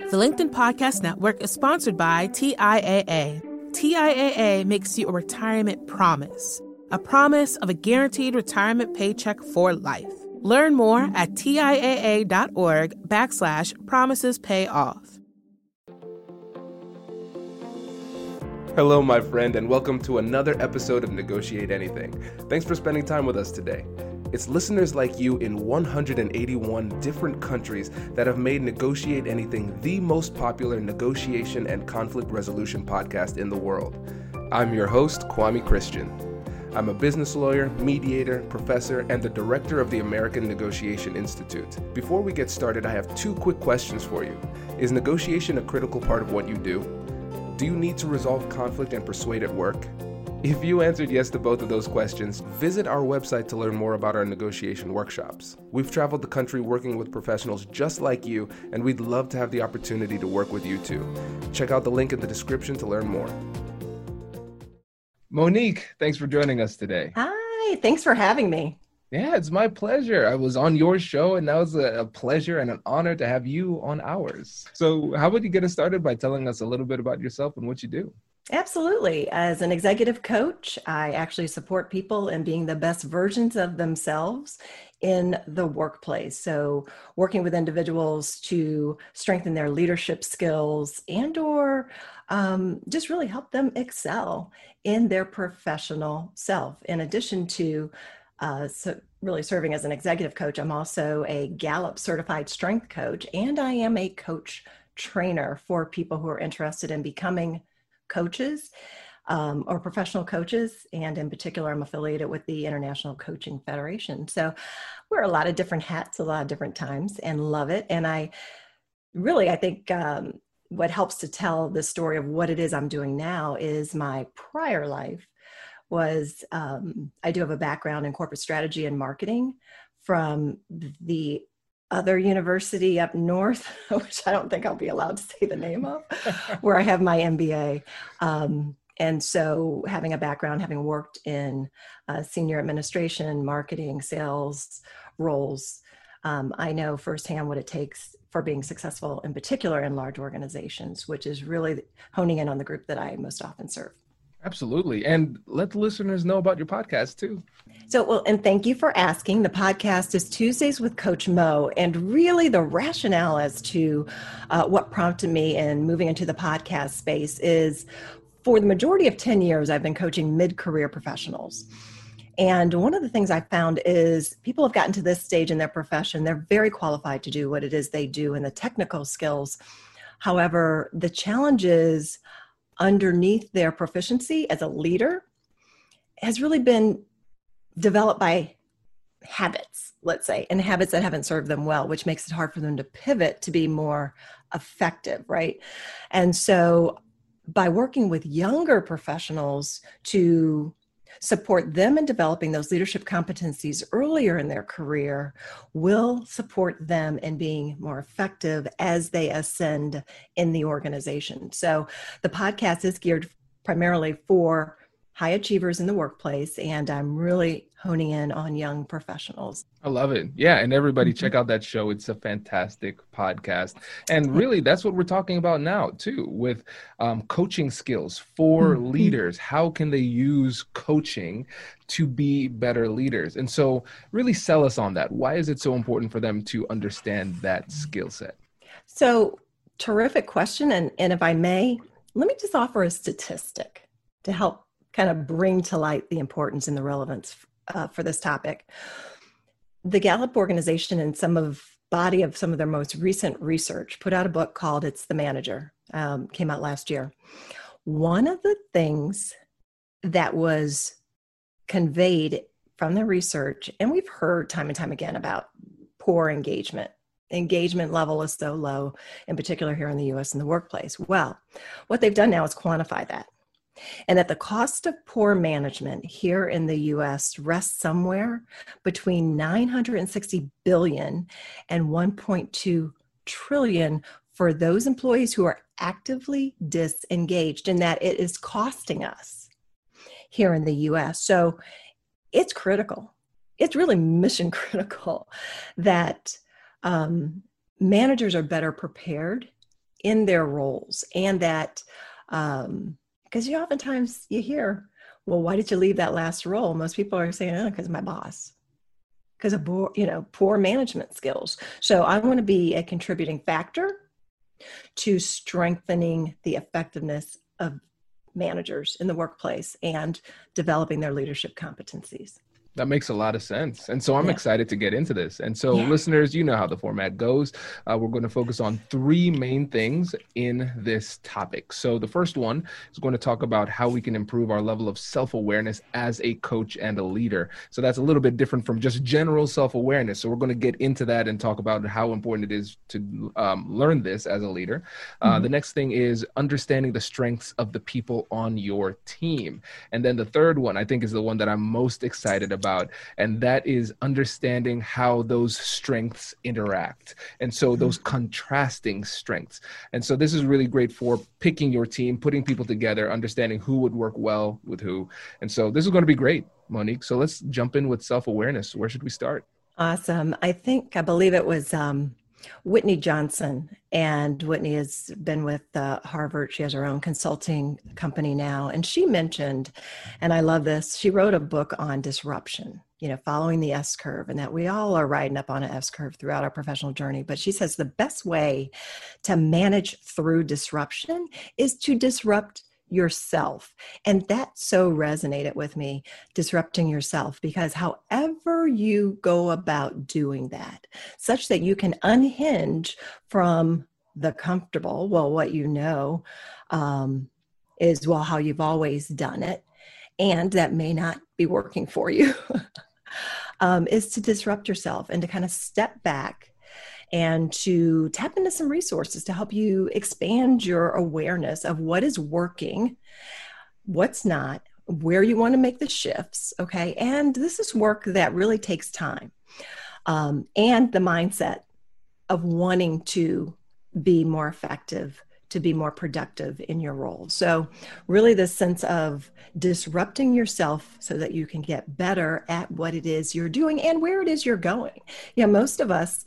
The LinkedIn Podcast Network is sponsored by TIAA. TIAA makes you a retirement promise, a promise of a guaranteed retirement paycheck for life. Learn more at TIAA.org backslash promises pay off. Hello, my friend, and welcome to another episode of Negotiate Anything. Thanks for spending time with us today. It's listeners like you in 181 different countries that have made Negotiate Anything the most popular negotiation and conflict resolution podcast in the world. I'm your host, Kwame Christian. I'm a business lawyer, mediator, professor, and the director of the American Negotiation Institute. Before we get started, I have two quick questions for you. Is negotiation a critical part of what you do? Do you need to resolve conflict and persuade at work? If you answered yes to both of those questions, visit our website to learn more about our negotiation workshops. We've traveled the country working with professionals just like you, and we'd love to have the opportunity to work with you too. Check out the link in the description to learn more. Monique, thanks for joining us today. Hi, thanks for having me. Yeah, it's my pleasure. I was on your show, and now it's a, pleasure and an honor to have you on ours. So, how would you get us started by telling us a little bit about yourself and what you do? Absolutely. As an executive coach, I actually support people in being the best versions of themselves in the workplace. So, working with individuals to strengthen their leadership skills and or um, just really help them excel in their professional self. In addition to uh, so really serving as an executive coach, I'm also a Gallup certified strength coach, and I am a coach trainer for people who are interested in becoming coaches um, or professional coaches. And in particular, I'm affiliated with the International Coaching Federation. So wear a lot of different hats a lot of different times and love it. And I really, I think um, what helps to tell the story of what it is I'm doing now is my prior life was um, I do have a background in corporate strategy and marketing from the other university up north, which I don't think I'll be allowed to say the name of, where I have my MBA. Um, and so, having a background, having worked in uh, senior administration, marketing, sales roles, um, I know firsthand what it takes for being successful, in particular in large organizations, which is really honing in on the group that I most often serve. Absolutely. And let the listeners know about your podcast too. So, well, and thank you for asking. The podcast is Tuesdays with Coach Mo. And really, the rationale as to uh, what prompted me in moving into the podcast space is for the majority of 10 years, I've been coaching mid career professionals. And one of the things I found is people have gotten to this stage in their profession, they're very qualified to do what it is they do and the technical skills. However, the challenges underneath their proficiency as a leader has really been developed by habits, let's say, and habits that haven't served them well, which makes it hard for them to pivot to be more effective, right? And so by working with younger professionals to support them in developing those leadership competencies earlier in their career will support them in being more effective as they ascend in the organization. So the podcast is geared primarily for high achievers in the workplace and i'm really honing in on young professionals. I love it. Yeah and everybody mm-hmm. check out that show. It's a fantastic podcast. And really that's what we're talking about now too with um, coaching skills for mm-hmm. leaders. How can they use coaching to be better leaders? And so really sell us on that. Why is it so important for them to understand that skill set? So terrific question and, and if i may let me just offer a statistic to help kind of bring to light the importance and the relevance uh, for this topic. The Gallup organization and some of body of some of their most recent research put out a book called It's the Manager, um, came out last year. One of the things that was conveyed from the research, and we've heard time and time again about poor engagement. Engagement level is so low, in particular here in the US in the workplace. Well, what they've done now is quantify that and that the cost of poor management here in the US rests somewhere between 960 billion and 1.2 trillion for those employees who are actively disengaged and that it is costing us here in the US. So it's critical. It's really mission critical that um, managers are better prepared in their roles and that um because you oftentimes you hear well why did you leave that last role? Most people are saying oh because my boss. Because of poor, you know poor management skills. So i want to be a contributing factor to strengthening the effectiveness of managers in the workplace and developing their leadership competencies that makes a lot of sense. And so I'm yeah. excited to get into this. And so, yeah. listeners, you know how the format goes. Uh, we're going to focus on three main things in this topic. So, the first one is going to talk about how we can improve our level of self awareness as a coach and a leader. So, that's a little bit different from just general self awareness. So, we're going to get into that and talk about how important it is to um, learn this as a leader. Uh, mm-hmm. The next thing is understanding the strengths of the people on your team. And then the third one, I think, is the one that I'm most excited about about, and that is understanding how those strengths interact. And so mm-hmm. those contrasting strengths. And so this is really great for picking your team, putting people together, understanding who would work well with who. And so this is going to be great, Monique. So let's jump in with self awareness. Where should we start? Awesome. I think, I believe it was um, Whitney Johnson, and Whitney has been with uh, Harvard. She has her own consulting company now, and she mentioned, and I love this. She wrote a book on disruption. You know, following the S curve, and that we all are riding up on an S curve throughout our professional journey. But she says the best way to manage through disruption is to disrupt yourself. And that so resonated with me, disrupting yourself, because however you go about doing that, such that you can unhinge from the comfortable, well, what you know um, is, well, how you've always done it, and that may not be working for you, um, is to disrupt yourself and to kind of step back and to tap into some resources to help you expand your awareness of what is working, what's not, where you want to make the shifts. Okay. And this is work that really takes time um, and the mindset of wanting to be more effective to be more productive in your role. So, really, the sense of disrupting yourself so that you can get better at what it is you're doing and where it is you're going. Yeah, most of us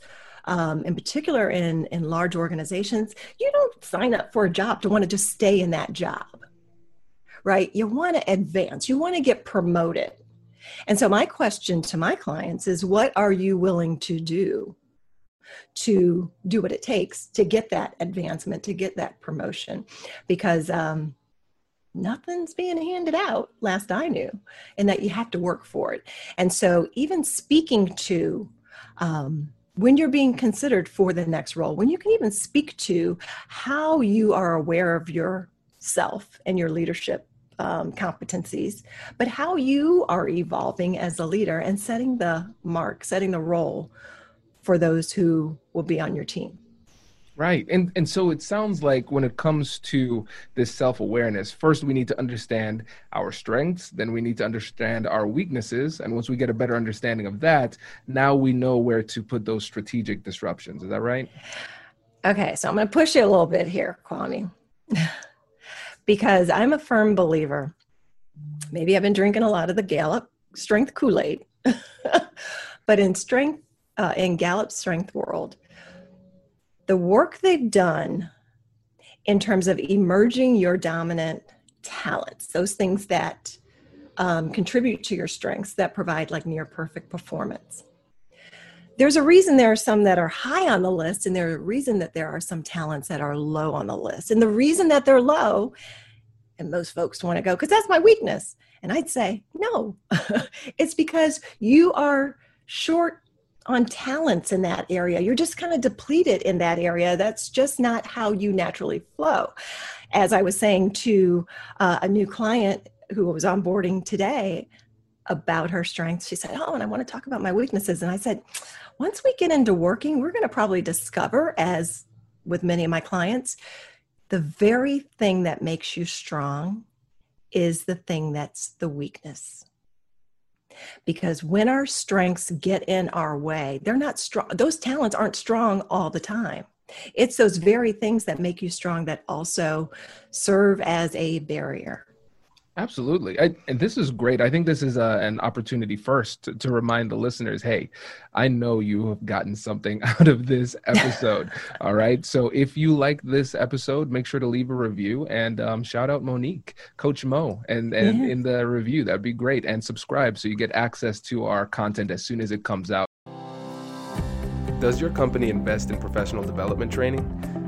um, in particular in, in large organizations, you don't sign up for a job to want to just stay in that job, right? You want to advance, you want to get promoted. And so, my question to my clients is what are you willing to do to do what it takes to get that advancement, to get that promotion? Because um, nothing's being handed out, last I knew, and that you have to work for it. And so, even speaking to um, when you're being considered for the next role, when you can even speak to how you are aware of yourself and your leadership um, competencies, but how you are evolving as a leader and setting the mark, setting the role for those who will be on your team. Right. And and so it sounds like when it comes to this self-awareness, first we need to understand our strengths, then we need to understand our weaknesses, and once we get a better understanding of that, now we know where to put those strategic disruptions. Is that right? Okay, so I'm going to push you a little bit here, Kwame. because I'm a firm believer. Maybe I've been drinking a lot of the Gallup strength Kool-Aid. but in strength uh, in Gallup strength world, the work they've done in terms of emerging your dominant talents, those things that um, contribute to your strengths that provide like near perfect performance. There's a reason there are some that are high on the list, and there's a reason that there are some talents that are low on the list. And the reason that they're low, and most folks want to go, because that's my weakness. And I'd say, no, it's because you are short on talents in that area. You're just kind of depleted in that area. That's just not how you naturally flow. As I was saying to uh, a new client who was onboarding today about her strengths, she said, Oh, and I want to talk about my weaknesses. And I said, Once we get into working, we're going to probably discover, as with many of my clients, the very thing that makes you strong is the thing that's the weakness because when our strengths get in our way, they're not strong. Those talents aren't strong all the time. It's those very things that make you strong that also serve as a barrier. Absolutely. I, and this is great. I think this is a, uh, an opportunity first to, to, remind the listeners hey, I know you have gotten something out of this episode. all right. So if you like this episode, make sure to leave a review and um, shout out Monique, Coach Mo, and, and yeah. in the review. That'd be great. And subscribe so you get access to our content as soon as it comes out. Does your company invest in professional development training?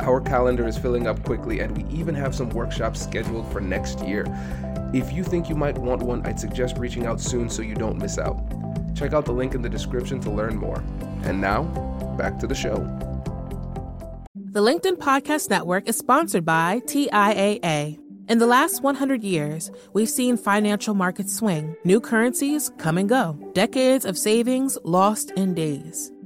Our calendar is filling up quickly, and we even have some workshops scheduled for next year. If you think you might want one, I'd suggest reaching out soon so you don't miss out. Check out the link in the description to learn more. And now, back to the show. The LinkedIn Podcast Network is sponsored by TIAA. In the last 100 years, we've seen financial markets swing, new currencies come and go, decades of savings lost in days,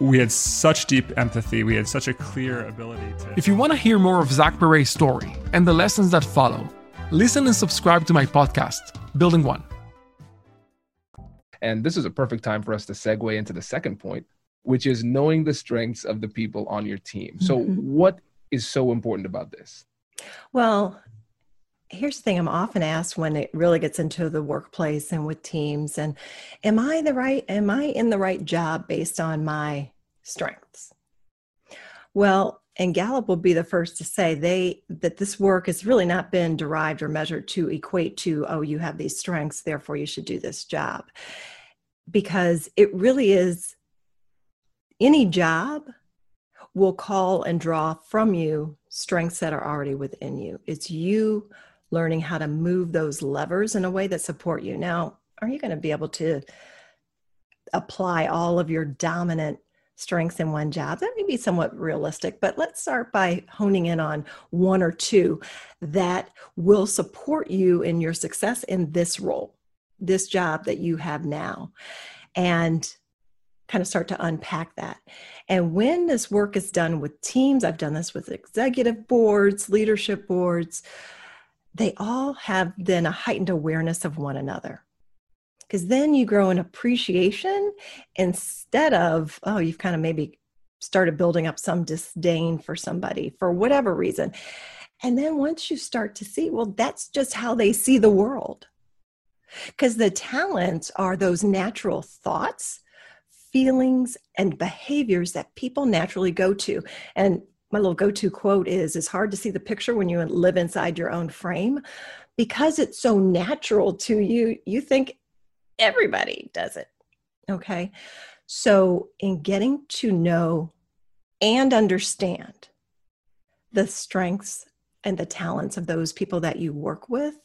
we had such deep empathy. We had such a clear ability to. If you want to hear more of Zach Perret's story and the lessons that follow, listen and subscribe to my podcast, Building One. And this is a perfect time for us to segue into the second point, which is knowing the strengths of the people on your team. So, mm-hmm. what is so important about this? Well, here's the thing i'm often asked when it really gets into the workplace and with teams and am i the right am i in the right job based on my strengths? Well and gallup will be the first to say they that this work has really not been derived or measured to equate to oh you have these strengths therefore you should do this job. Because it really is any job will call and draw from you strengths that are already within you. It's you learning how to move those levers in a way that support you. Now, are you going to be able to apply all of your dominant strengths in one job? That may be somewhat realistic, but let's start by honing in on one or two that will support you in your success in this role, this job that you have now. And kind of start to unpack that. And when this work is done with teams, I've done this with executive boards, leadership boards, they all have then a heightened awareness of one another. Because then you grow an appreciation instead of, oh, you've kind of maybe started building up some disdain for somebody for whatever reason. And then once you start to see, well, that's just how they see the world. Because the talents are those natural thoughts, feelings, and behaviors that people naturally go to. And my little go-to quote is it's hard to see the picture when you live inside your own frame. Because it's so natural to you you think everybody does it okay? So in getting to know and understand the strengths and the talents of those people that you work with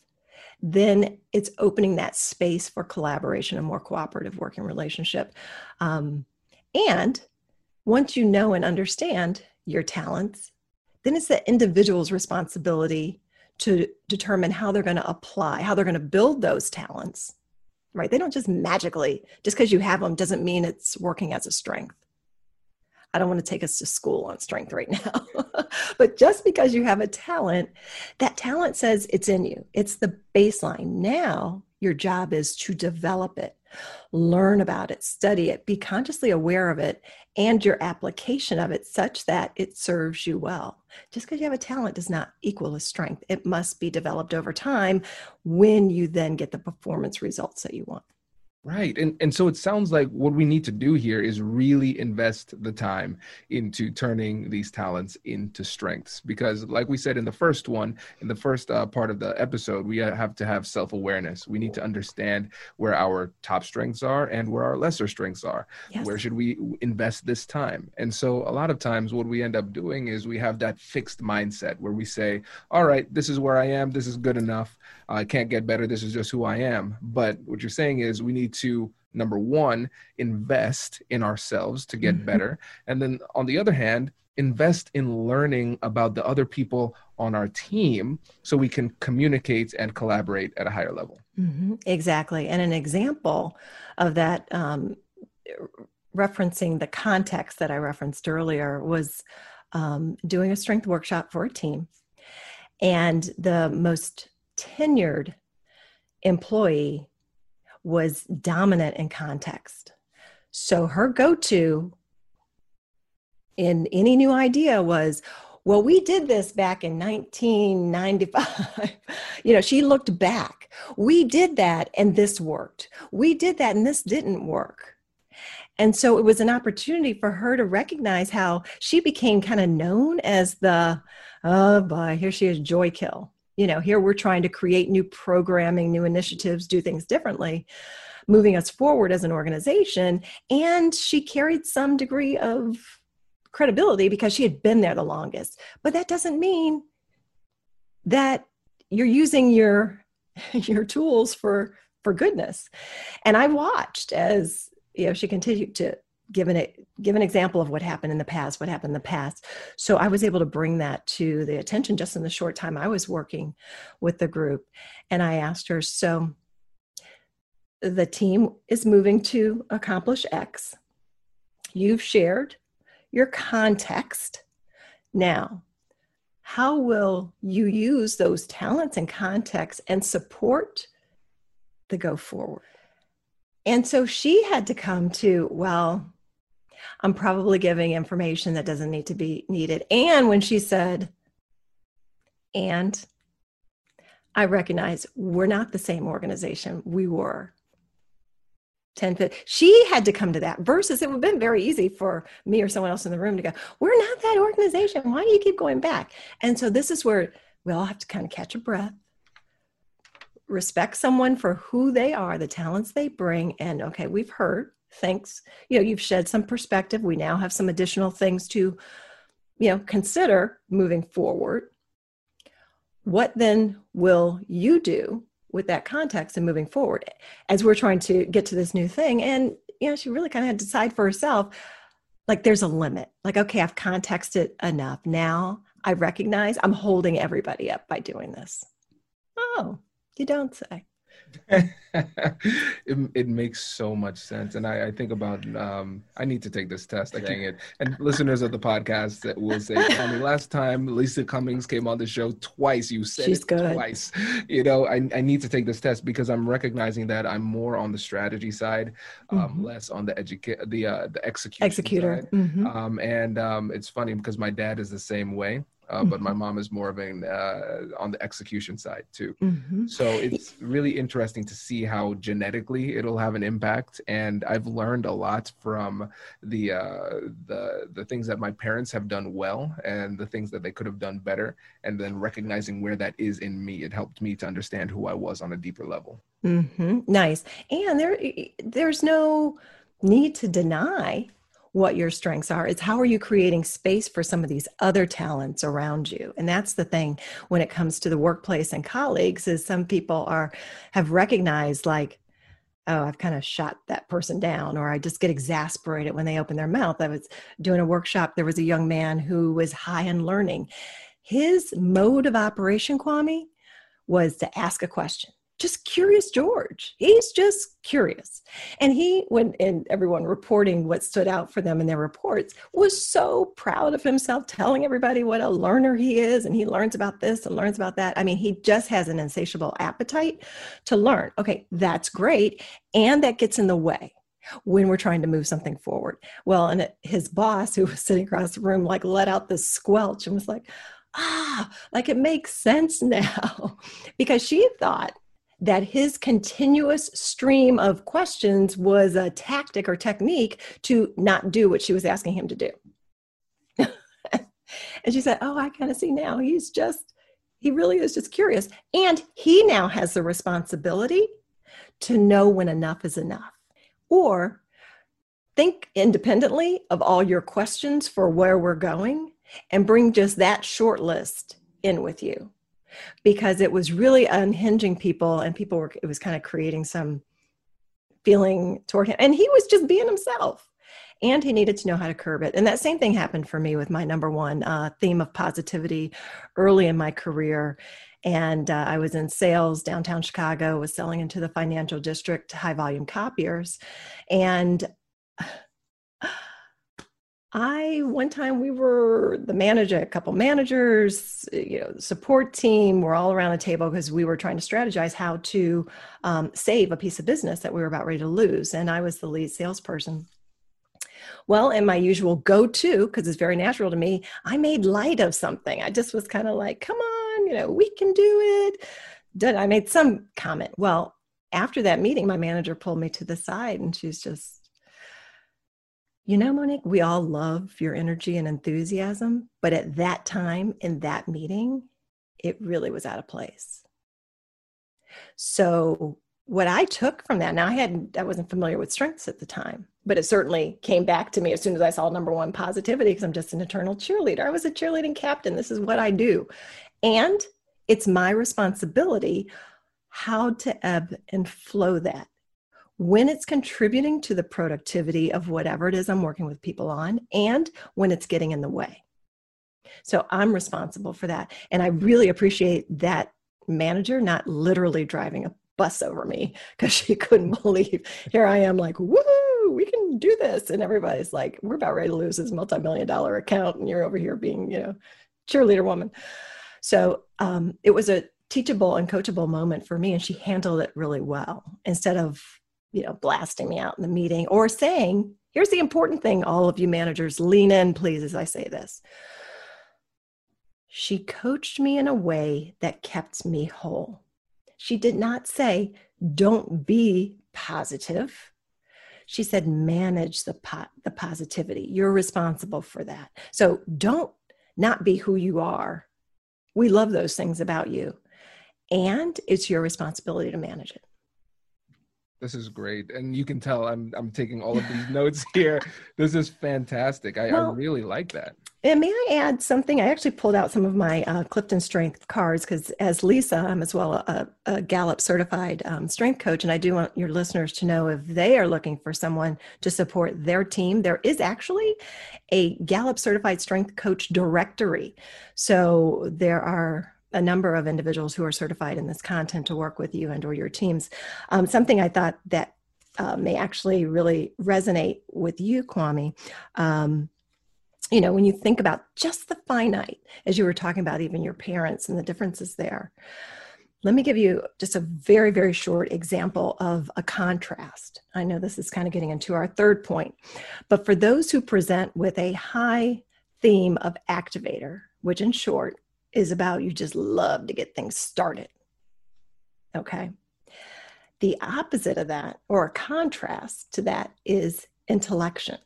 then it's opening that space for collaboration and more cooperative working relationship. Um, and once you know and understand your talents, then it's the individual's responsibility to determine how they're going to apply, how they're going to build those talents, right? They don't just magically, just because you have them doesn't mean it's working as a strength. I don't want to take us to school on strength right now. but just because you have a talent, that talent says it's in you, it's the baseline. Now, your job is to develop it, learn about it, study it, be consciously aware of it, and your application of it such that it serves you well. Just because you have a talent does not equal a strength. It must be developed over time when you then get the performance results that you want. Right. And and so it sounds like what we need to do here is really invest the time into turning these talents into strengths because like we said in the first one, in the first uh, part of the episode, we have to have self-awareness. We need to understand where our top strengths are and where our lesser strengths are. Yes. Where should we invest this time? And so a lot of times what we end up doing is we have that fixed mindset where we say, "All right, this is where I am. This is good enough. I can't get better. This is just who I am." But what you're saying is we need to number one invest in ourselves to get mm-hmm. better and then on the other hand invest in learning about the other people on our team so we can communicate and collaborate at a higher level mm-hmm. exactly and an example of that um, referencing the context that i referenced earlier was um, doing a strength workshop for a team and the most tenured employee was dominant in context. So her go to in any new idea was, well, we did this back in 1995. you know, she looked back. We did that and this worked. We did that and this didn't work. And so it was an opportunity for her to recognize how she became kind of known as the, oh boy, here she is, joy kill you know here we're trying to create new programming new initiatives do things differently moving us forward as an organization. And she carried some degree of credibility because she had been there the longest. But that doesn't mean that you're using your your tools for for goodness. And i watched as you know she continued to give an, give an example of what happened in the past, what happened in the past. So I was able to bring that to the attention just in the short time I was working with the group. And I asked her, so the team is moving to accomplish X. You've shared your context. Now, how will you use those talents and context and support the go forward? And so she had to come to, well, I'm probably giving information that doesn't need to be needed. And when she said, and I recognize we're not the same organization we were 10 feet. She had to come to that versus it would have been very easy for me or someone else in the room to go, We're not that organization. Why do you keep going back? And so this is where we all have to kind of catch a breath, respect someone for who they are, the talents they bring. And okay, we've heard thanks you know you've shed some perspective. We now have some additional things to you know consider moving forward. What then will you do with that context and moving forward as we're trying to get to this new thing? And you know she really kind of had to decide for herself like there's a limit. Like okay i've contexted enough. Now i recognize i'm holding everybody up by doing this. Oh you don't say it, it makes so much sense. And I, I think about, um, I need to take this test. I can't. And listeners of the podcast that will say, last time Lisa Cummings came on the show twice, you said She's it good. twice. You know, I, I need to take this test because I'm recognizing that I'm more on the strategy side, um, mm-hmm. less on the educate, the, uh, the execution executor. Mm-hmm. Um, and um, it's funny because my dad is the same way uh, but my mm-hmm. mom is more of an uh, on the execution side too. Mm-hmm. So it's really interesting to see how genetically it'll have an impact. And I've learned a lot from the uh, the the things that my parents have done well and the things that they could have done better. And then recognizing where that is in me, it helped me to understand who I was on a deeper level. Mm-hmm. Nice. And there there's no need to deny what your strengths are. It's how are you creating space for some of these other talents around you? And that's the thing when it comes to the workplace and colleagues is some people are have recognized like oh, I've kind of shot that person down, or I just get exasperated when they open their mouth. I was doing a workshop, there was a young man who was high in learning. His mode of operation, Kwame, was to ask a question just curious George. He's just curious. And he, when and everyone reporting what stood out for them in their reports, was so proud of himself, telling everybody what a learner he is, and he learns about this and learns about that. I mean, he just has an insatiable appetite to learn. Okay, that's great. And that gets in the way when we're trying to move something forward. Well, and his boss, who was sitting across the room, like let out this squelch and was like, ah, like it makes sense now. because she thought that his continuous stream of questions was a tactic or technique to not do what she was asking him to do. and she said, Oh, I kind of see now. He's just, he really is just curious. And he now has the responsibility to know when enough is enough. Or think independently of all your questions for where we're going and bring just that short list in with you because it was really unhinging people and people were it was kind of creating some feeling toward him. And he was just being himself. And he needed to know how to curb it. And that same thing happened for me with my number one uh, theme of positivity early in my career. And uh, i was in sales downtown chicago was selling into the financial district high volume copiers. And I one time we were the manager, a couple managers, you know, support team. We're all around the table because we were trying to strategize how to um, save a piece of business that we were about ready to lose, and I was the lead salesperson. Well, in my usual go-to, because it's very natural to me, I made light of something. I just was kind of like, "Come on, you know, we can do it." I made some comment. Well, after that meeting, my manager pulled me to the side, and she's just you know, Monique, we all love your energy and enthusiasm, but at that time in that meeting, it really was out of place. So, what I took from that, now I hadn't, I wasn't familiar with strengths at the time, but it certainly came back to me as soon as I saw number one positivity because I'm just an eternal cheerleader. I was a cheerleading captain. This is what I do. And it's my responsibility how to ebb and flow that when it's contributing to the productivity of whatever it is I'm working with people on, and when it's getting in the way. So I'm responsible for that. And I really appreciate that manager not literally driving a bus over me because she couldn't believe here I am like, woohoo, we can do this. And everybody's like, we're about ready to lose this multi-million dollar account. And you're over here being, you know, cheerleader woman. So um, it was a teachable and coachable moment for me. And she handled it really well instead of you know, blasting me out in the meeting or saying, here's the important thing, all of you managers, lean in, please, as I say this. She coached me in a way that kept me whole. She did not say, don't be positive. She said, manage the, po- the positivity. You're responsible for that. So don't not be who you are. We love those things about you. And it's your responsibility to manage it. This is great, and you can tell I'm I'm taking all of these notes here. This is fantastic. I, well, I, really like that. And may I add something? I actually pulled out some of my uh, Clifton Strength cards because, as Lisa, I'm as well a, a Gallup certified um, strength coach, and I do want your listeners to know if they are looking for someone to support their team, there is actually a Gallup certified strength coach directory. So there are a number of individuals who are certified in this content to work with you and or your teams. Um, something I thought that uh, may actually really resonate with you, Kwame. Um, you know, when you think about just the finite, as you were talking about even your parents and the differences there, let me give you just a very, very short example of a contrast. I know this is kind of getting into our third point, but for those who present with a high theme of activator, which in short is about you just love to get things started. Okay. The opposite of that, or a contrast to that, is intellection.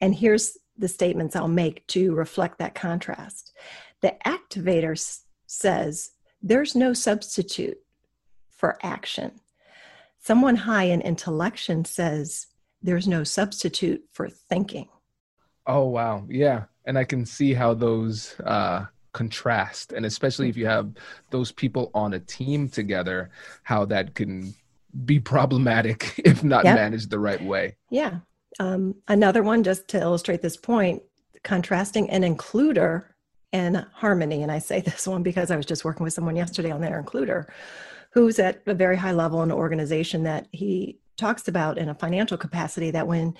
And here's the statements I'll make to reflect that contrast. The activator s- says there's no substitute for action. Someone high in intellection says there's no substitute for thinking. Oh, wow. Yeah. And I can see how those uh, contrast. And especially if you have those people on a team together how that can be problematic if not yep. managed the right way. Yeah. Um, another one just to illustrate this point contrasting an includer and harmony. And i say this one because i was just working with someone yesterday on their includer who's at a very high level in an organization that he talks about in a financial capacity that when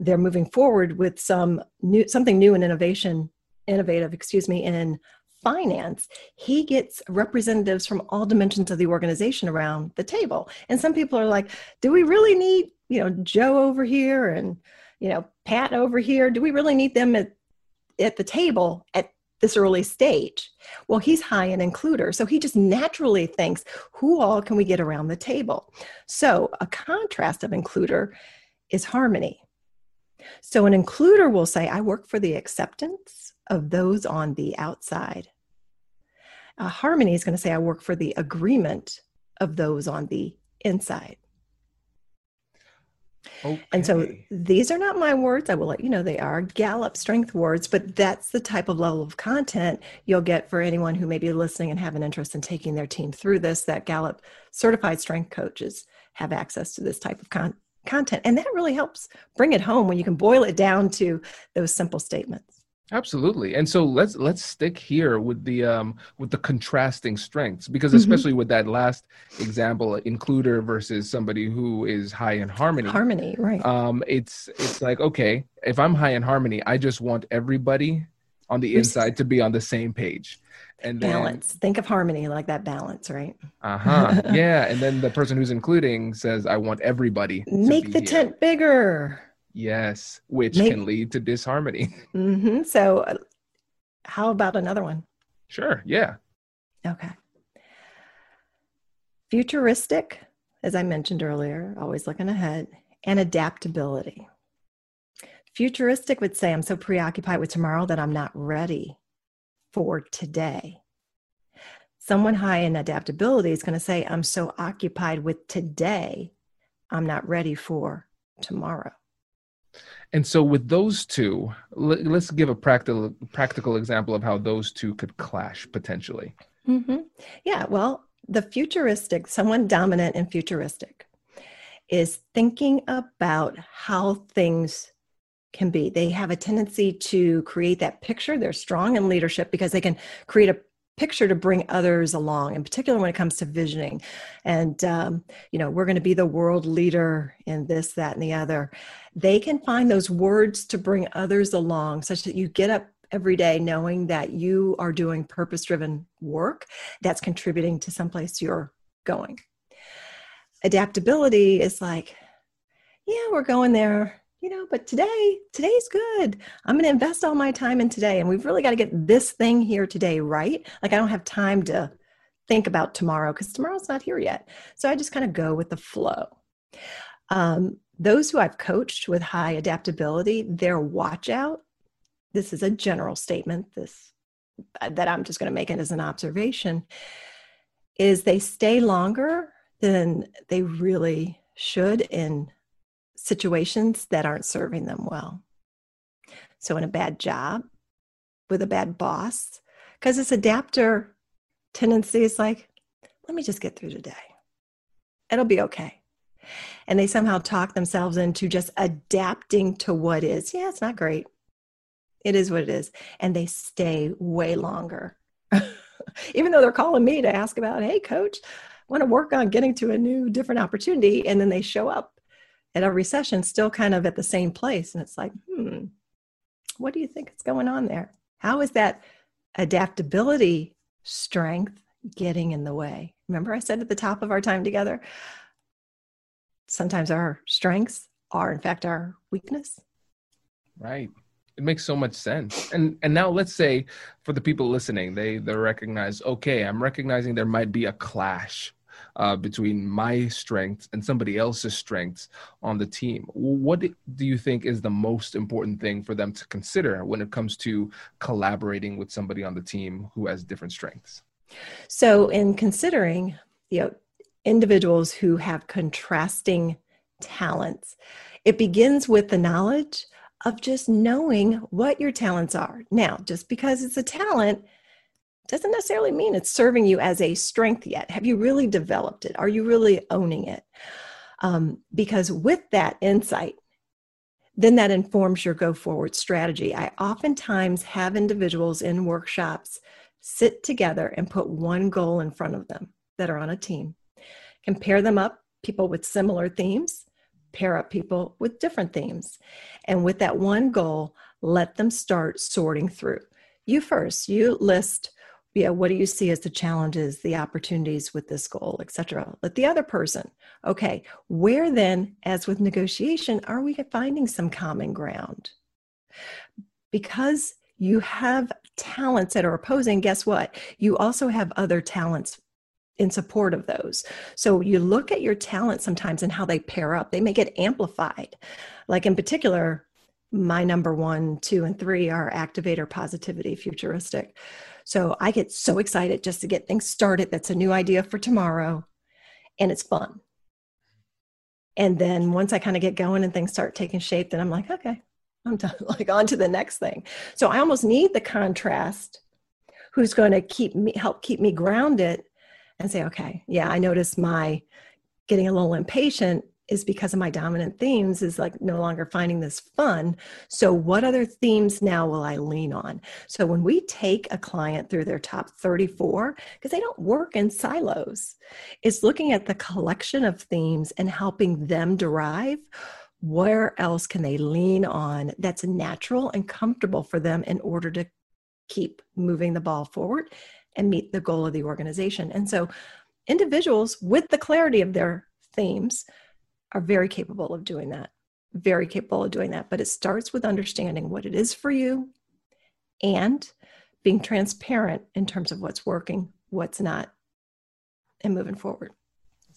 they're moving forward with some new something new and innovation innovative excuse me in finance he gets representatives from all dimensions of the organization around the table. And some people are like do we really need you know joe over here and you know pat over here? Do we really need them at, at the table at this early stage? Well he's high in includer so he just naturally thinks who all can we get around the table? So a contrast of includer is harmony. So an includer will say i work for the acceptance of those on the outside a harmony is going to say i work for the agreement of those on the inside Okay. And so these are not my words. I will let you know they are Gallup strength words, but that's the type of level of content you'll get for anyone who may be listening and have an interest in taking their team through this. That Gallup certified strength coaches have access to this type of con- content. And that really helps bring it home when you can boil it down to those simple statements. Absolutely. And so let's let's stick here with the um with the contrasting strengths because mm-hmm. especially with that last example includer versus somebody who is high in harmony. Harmony, right. Um it's it's like okay, if I'm high in harmony, I just want everybody on the inside to be on the same page. And then, balance. Think of harmony like that balance, right? Uh-huh. yeah, and then the person who's including says I want everybody Make the here. tent bigger Yes, which can lead to disharmony. Mm-hmm. So, uh, how about another one? Sure. Yeah. Okay. Futuristic, as I mentioned earlier, always looking ahead, and adaptability. Futuristic would say, I'm so preoccupied with tomorrow that I'm not ready for today. Someone high in adaptability is going to say, I'm so occupied with today, I'm not ready for tomorrow. And so, with those two, let's give a practical practical example of how those two could clash potentially. Mm-hmm. Yeah, well, the futuristic, someone dominant and futuristic, is thinking about how things can be. They have a tendency to create that picture. They're strong in leadership because they can create a picture to bring others along in particular when it comes to visioning. And um, you know we're going to be the world leader in this that and the other. They can find those words to bring others along such that you get up every day knowing that you are doing purpose driven work that's contributing to someplace you're going. Adaptability is like yeah we're going there you know, but today, today's good. I'm going to invest all my time in today. And we've really got to get this thing here today right. Like, I don't have time to think about tomorrow because tomorrow's not here yet. So I just kind of go with the flow. Um, those who I've coached with high adaptability, their watch out, this is a general statement, this uh, that I'm just going to make it as an observation, is they stay longer than they really should in situations that aren't serving them well. So, in a bad job, with a bad boss, because this adapter tendency is like, let me just get through today. It'll be okay. And they somehow talk themselves into just adapting to what is. Yeah, it's not great. It is what it is. And they stay way longer. Even though they're calling me to ask about, hey, coach, I want to work on getting to a new, different opportunity. And then they show up at a recession still kind of at the same place. And it's like, hmm, what do you think is going on there? How is that adaptability strength getting in the way? Remember, I said at the top of our time together, sometimes our strengths are, in fact, our weakness. Right. It makes so much sense. And and now let's say for the people listening, they they recognize, okay, I'm recognizing there might be a clash uh, between my strengths and somebody else's strengths on the team. What do you think is the most important thing for them to consider when it comes to collaborating with somebody on the team who has different strengths? So, in considering you know individuals who have contrasting talents, it begins with the knowledge of just knowing what your talents are. Now, just because it's a talent doesn't necessarily mean it's serving you as a strength yet. Have you really developed it? Are you really owning it? Um, because with that insight, then that informs your go forward strategy. I oftentimes have individuals in workshops sit together and put one goal in front of them. that are on a team. Compare them up, people with similar themes, pair up people with different themes. And with that one goal, let them start sorting through. You first, you list yeah what do you see as the challenges the opportunities with this goal etc let the other person okay where then as with negotiation are we finding some common ground? Because you have talents that are opposing guess what? You also have other talents in support of those. So you look at your talents sometimes and how they pair up. They may get amplified. Like in particular my number one two and three are activator positivity futuristic so I get so excited just to get things started. That's a new idea for tomorrow, and it's fun. And then once I kind of get going and things start taking shape, then I'm like, okay, I'm done. like on to the next thing. So I almost need the contrast who's going to keep me help keep me grounded and say, okay, yeah, I notice my getting a little impatient is because of my dominant themes is like no longer finding this fun. So, what other themes now will I lean on? So, when we take a client through their top 34, because they don't work in silos, it's looking at the collection of themes and helping them derive where else can they lean on that's natural and comfortable for them in order to keep moving the ball forward and meet the goal of the organization. And so, individuals with the clarity of their themes are very capable of doing that, very capable of doing that. But it starts with understanding what it is for you and being transparent in terms of what's working, what's not, and moving forward.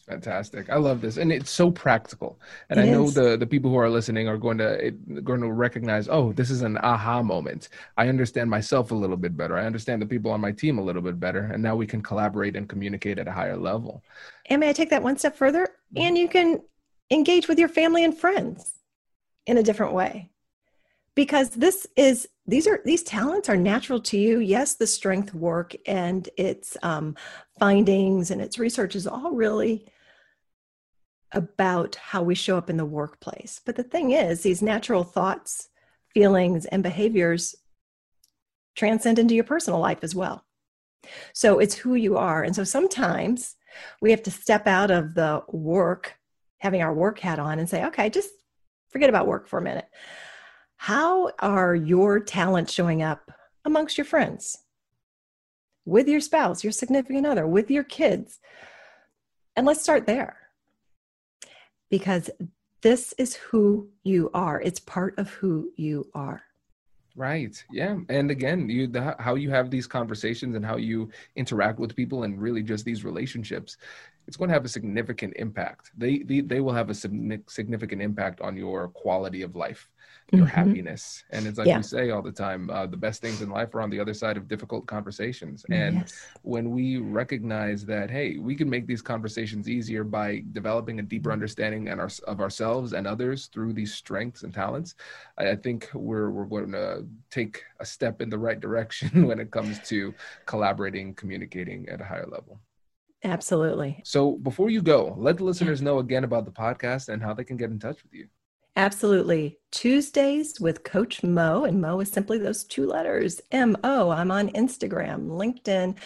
Fantastic. I love this. And it's so practical. And it I know is. the the people who are listening are going to going to recognize, "Oh, this is an aha moment. I understand myself a little bit better. I understand the people on my team a little bit better, and now we can collaborate and communicate at a higher level." And may I take that one step further? And you can engage with your family and friends in a different way. Because this is these are these talents are natural to you. Yes the strength work and its um, findings and its research is all really about how we show up in the workplace. But the thing is these natural thoughts feelings and behaviors transcend into your personal life as well. So it's who you are. And so sometimes we have to step out of the work having our work hat on and say, okay, just forget about work for a minute. How are your talents showing up amongst your friends, with your spouse, your significant other, with your kids? And let's start there because this is who you are. It's part of who you are. Right. Yeah. And again, you the, how you have these conversations and how you interact with people and really just these relationships it's going to have a significant impact. They, they, they will have a significant impact on your quality of life, your mm-hmm. happiness. And it's like yeah. we say all the time, uh, the best things in life are on the other side of difficult conversations. And yes. when we recognize that, hey, we can make these conversations easier by developing a deeper understanding and our, of ourselves and others through these strengths and talents, I, I think we're, we're going to take a step in the right direction when it comes to collaborating, communicating at a higher level. Absolutely. So before you go, let the listeners know again about the podcast and how they can get in touch with you. Absolutely. Tuesdays with Coach Mo, and Mo is simply those two letters M O. I'm on Instagram, LinkedIn.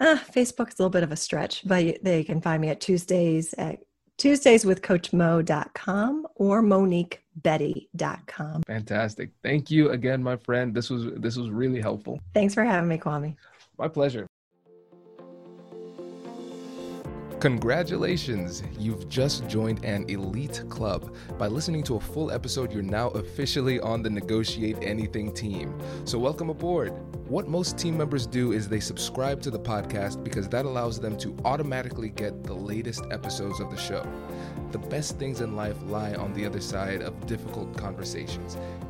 Uh, Facebook is a little bit of a stretch, but they can find me at Tuesdays at Tuesdays with CoachMo.com or MoniqueBetty.com. Fantastic. Thank you again, my friend. This was this was really helpful. Thanks for having me, Kwame. My pleasure. Congratulations! You've just joined an elite club. By listening to a full episode, you're now officially on the Negotiate Anything team. So, welcome aboard. What most team members do is they subscribe to the podcast because that allows them to automatically get the latest episodes of the show. The best things in life lie on the other side of difficult conversations.